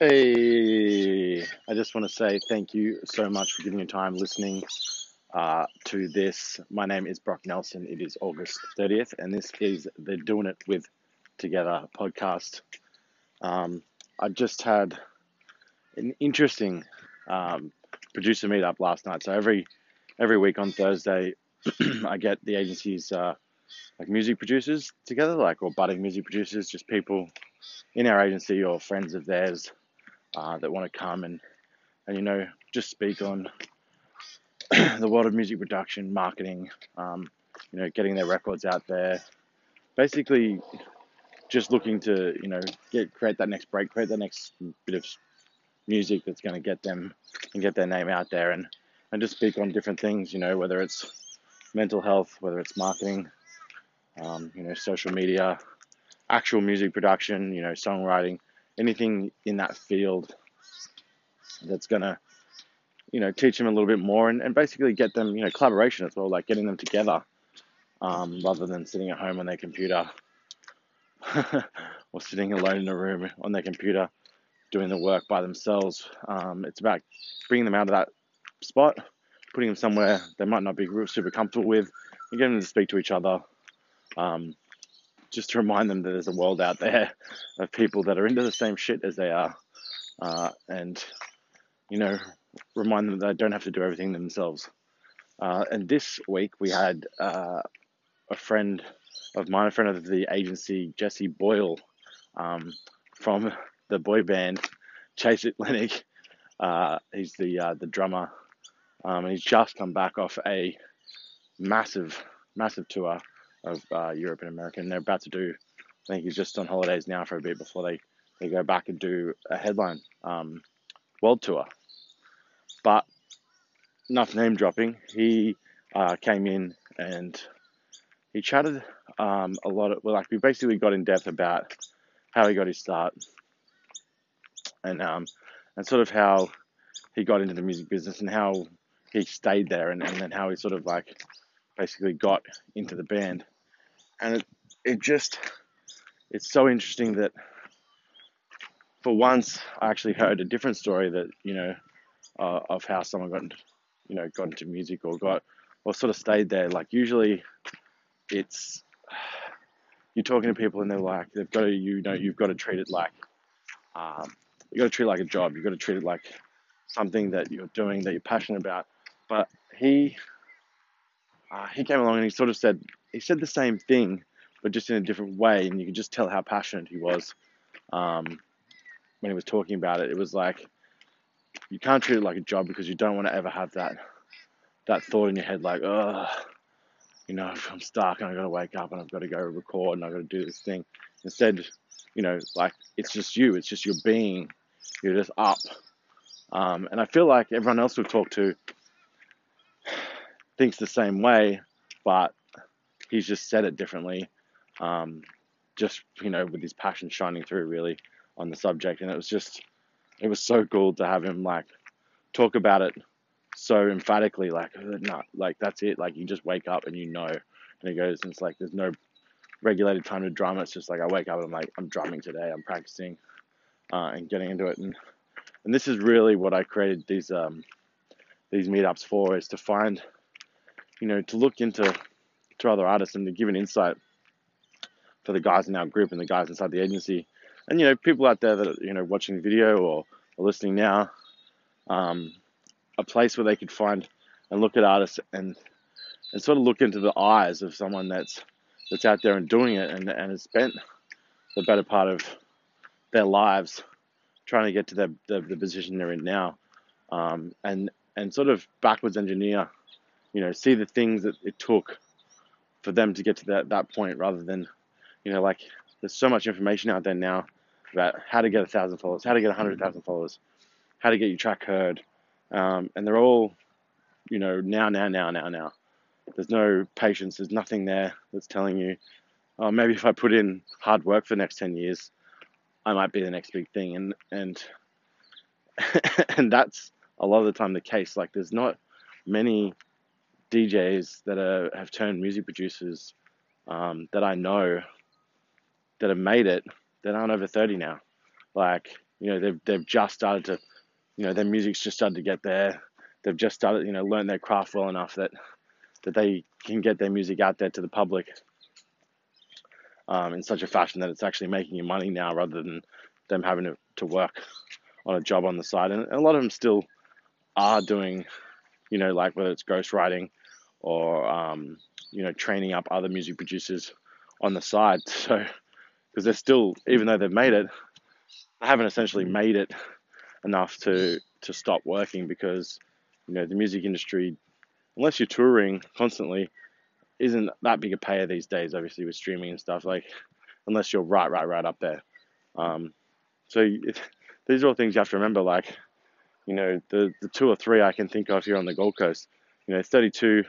Hey, I just want to say thank you so much for giving your time listening uh, to this. My name is Brock Nelson. It is August 30th, and this is the Doing It With Together podcast. Um, I just had an interesting um, producer meetup last night. So every every week on Thursday, I get the agency's uh, like music producers together, like or budding music producers, just people in our agency or friends of theirs uh, that want to come and and you know just speak on the world of music production, marketing, um, you know, getting their records out there, basically just looking to you know get create that next break, create that next bit of music that's going to get them and get their name out there and and just speak on different things, you know, whether it's mental health, whether it's marketing, um, you know, social media, actual music production, you know, songwriting, anything in that field that's gonna, you know, teach them a little bit more and, and basically get them, you know, collaboration as well, like getting them together um, rather than sitting at home on their computer or sitting alone in a room on their computer doing the work by themselves. Um, it's about bringing them out of that spot, putting them somewhere they might not be super comfortable with, and getting them to speak to each other. Um, just to remind them that there's a world out there of people that are into the same shit as they are, uh, and you know, remind them that they don't have to do everything themselves. Uh, and this week we had uh, a friend of mine, a friend of the agency, Jesse Boyle, um, from the boy band Chase Atlantic. Uh, he's the uh, the drummer, um, and he's just come back off a massive, massive tour of uh, Europe and America, and they're about to do. I think he's just on holidays now for a bit before they, they go back and do a headline um, world tour. But enough name dropping. He uh, came in and he chatted um, a lot of well, like we basically got in depth about how he got his start and um, and sort of how he got into the music business and how he stayed there and, and then how he sort of like basically got into the band. And it, it just, it's so interesting that for once I actually heard a different story that, you know, uh, of how someone got, you know, got into music or got, or sort of stayed there. Like usually it's, you're talking to people and they're like, they've got to, you know, you've got to treat it like, um, you got to treat it like a job. You've got to treat it like something that you're doing that you're passionate about. But he uh, he came along and he sort of said he said the same thing, but just in a different way, and you could just tell how passionate he was um, when he was talking about it. It was like you can't treat it like a job because you don't want to ever have that that thought in your head like, oh, you know, I'm stuck and I've got to wake up and I've got to go record and I've got to do this thing. Instead, you know, like it's just you, it's just your being, you're just up. Um, and I feel like everyone else we've talked to thinks the same way, but he's just said it differently. Um, just you know, with his passion shining through really on the subject, and it was just it was so cool to have him like talk about it so emphatically, like no, like that's it, like you just wake up and you know, and he goes, and it's like there's no regulated time to drum. It's just like I wake up and I'm like I'm drumming today, I'm practicing, uh, and getting into it, and and this is really what I created these um these meetups for is to find you know, to look into to other artists and to give an insight for the guys in our group and the guys inside the agency, and you know, people out there that are you know watching video or, or listening now, um, a place where they could find and look at artists and and sort of look into the eyes of someone that's that's out there and doing it and and has spent the better part of their lives trying to get to the, the, the position they're in now, um, and and sort of backwards engineer you know, see the things that it took for them to get to that, that point rather than, you know, like there's so much information out there now about how to get a thousand followers, how to get a hundred thousand followers, how to get your track heard. Um, and they're all, you know, now, now, now, now, now. There's no patience. There's nothing there that's telling you, oh, maybe if I put in hard work for the next 10 years, I might be the next big thing. And, and, and that's a lot of the time the case. Like there's not many DJs that are, have turned music producers um, that I know that have made it that aren't over 30 now. Like, You know, they've they've just started to, you know, their music's just started to get there. They've just started, you know, learn their craft well enough that that they can get their music out there to the public um, in such a fashion that it's actually making you money now rather than them having to, to work on a job on the side. And a lot of them still are doing, you know, like whether it's ghostwriting or, um, you know, training up other music producers on the side. So, because they're still, even though they've made it, they haven't essentially made it enough to to stop working because, you know, the music industry, unless you're touring constantly, isn't that big a payer these days. Obviously, with streaming and stuff, like unless you're right, right, right up there. Um, so it, these are all things you have to remember. Like, you know, the the two or three I can think of here on the Gold Coast. You know, 32,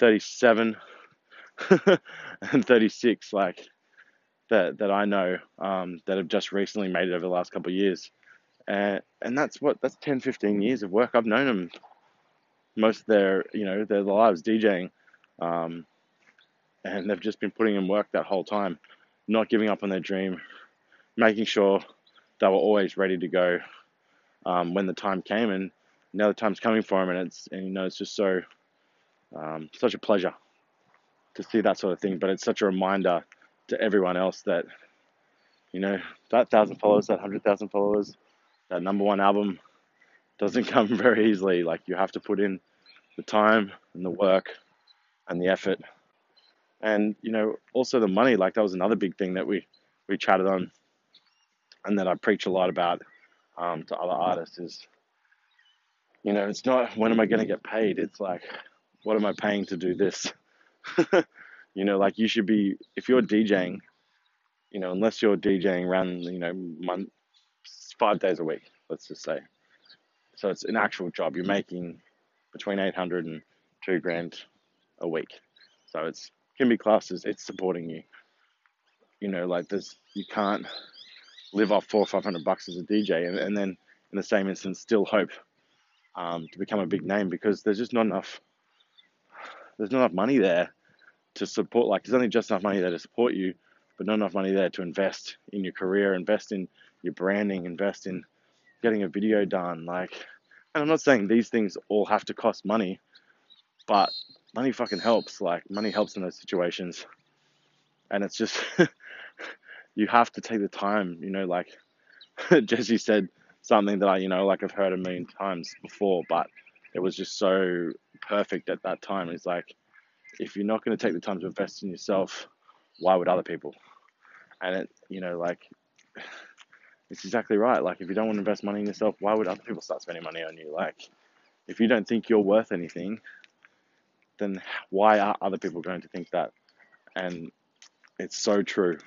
37, and 36. Like that that I know um, that have just recently made it over the last couple of years. And, and that's what that's 10 15 years of work i've known them most of their you know their lives djing um, and they've just been putting in work that whole time, not giving up on their dream, making sure they were always ready to go um, when the time came. And now the time's coming for them, and it's and you know it's just so um, such a pleasure to see that sort of thing. But it's such a reminder to everyone else that you know that thousand followers, that hundred thousand followers, that number one album doesn't come very easily. Like you have to put in the time and the work and the effort and you know also the money like that was another big thing that we we chatted on and that i preach a lot about um, to other artists is you know it's not when am i going to get paid it's like what am i paying to do this you know like you should be if you're djing you know unless you're djing around you know month five days a week let's just say so it's an actual job you're making between 800 and 2 grand a week so it's can be classes. it's supporting you. You know, like there's you can't live off four or five hundred bucks as a DJ and, and then in the same instance still hope um, to become a big name because there's just not enough there's not enough money there to support like there's only just enough money there to support you but not enough money there to invest in your career invest in your branding invest in getting a video done like and i'm not saying these things all have to cost money but money fucking helps. Like money helps in those situations, and it's just you have to take the time. You know, like Jesse said something that I, you know, like I've heard a million times before, but it was just so perfect at that time. It's like if you're not going to take the time to invest in yourself, why would other people? And it, you know, like it's exactly right. Like if you don't want to invest money in yourself, why would other people start spending money on you? Like if you don't think you're worth anything, then why are other people going to think that? And it's so true.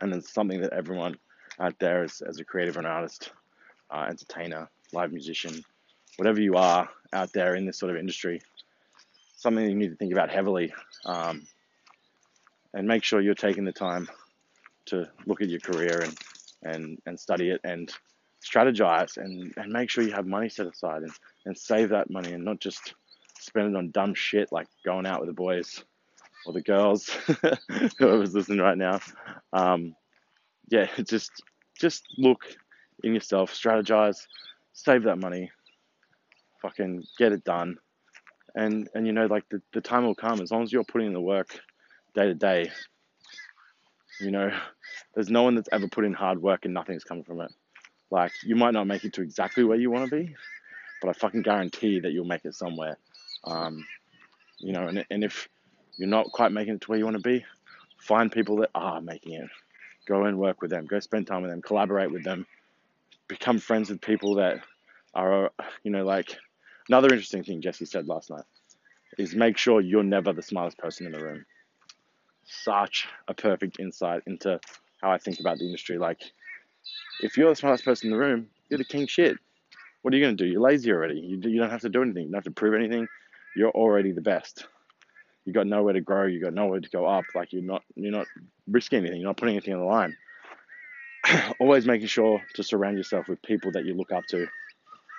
And it's something that everyone out there as, as a creative and artist, uh, entertainer, live musician, whatever you are out there in this sort of industry, something you need to think about heavily um, and make sure you're taking the time to look at your career and, and, and study it and strategize and, and make sure you have money set aside and, and save that money and not just spend it on dumb shit like going out with the boys or the girls, whoever's listening right now. Um, yeah, just just look in yourself, strategize, save that money, fucking get it done, and and you know like the, the time will come as long as you're putting in the work day to day. You know, there's no one that's ever put in hard work and nothing's coming from it. Like you might not make it to exactly where you want to be, but I fucking guarantee that you'll make it somewhere. Um, you know, and, and if you're not quite making it to where you want to be, find people that are making it. Go and work with them. Go spend time with them. Collaborate with them. Become friends with people that are, you know, like another interesting thing Jesse said last night is make sure you're never the smartest person in the room. Such a perfect insight into how I think about the industry. Like, if you're the smartest person in the room, you're the king shit. What are you going to do? You're lazy already. You, you don't have to do anything. You don't have to prove anything you're already the best. You got nowhere to grow. You got nowhere to go up. Like you're not you're not risking anything. You're not putting anything on the line. Always making sure to surround yourself with people that you look up to,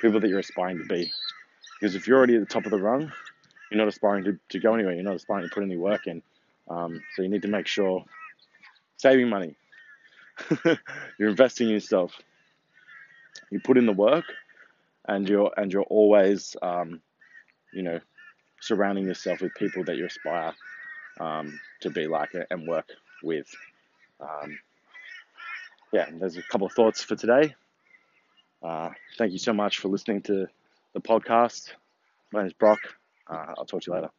people that you're aspiring to be. Because if you're already at the top of the rung, you're not aspiring to, to go anywhere. You're not aspiring to put any work in. Um, so you need to make sure saving money. you're investing in yourself. you put in the work, and you're and you're always, um, you know, surrounding yourself with people that you aspire um, to be like and work with. Um, yeah, there's a couple of thoughts for today. Uh, thank you so much for listening to the podcast. My name is Brock. Uh, I'll talk to you later.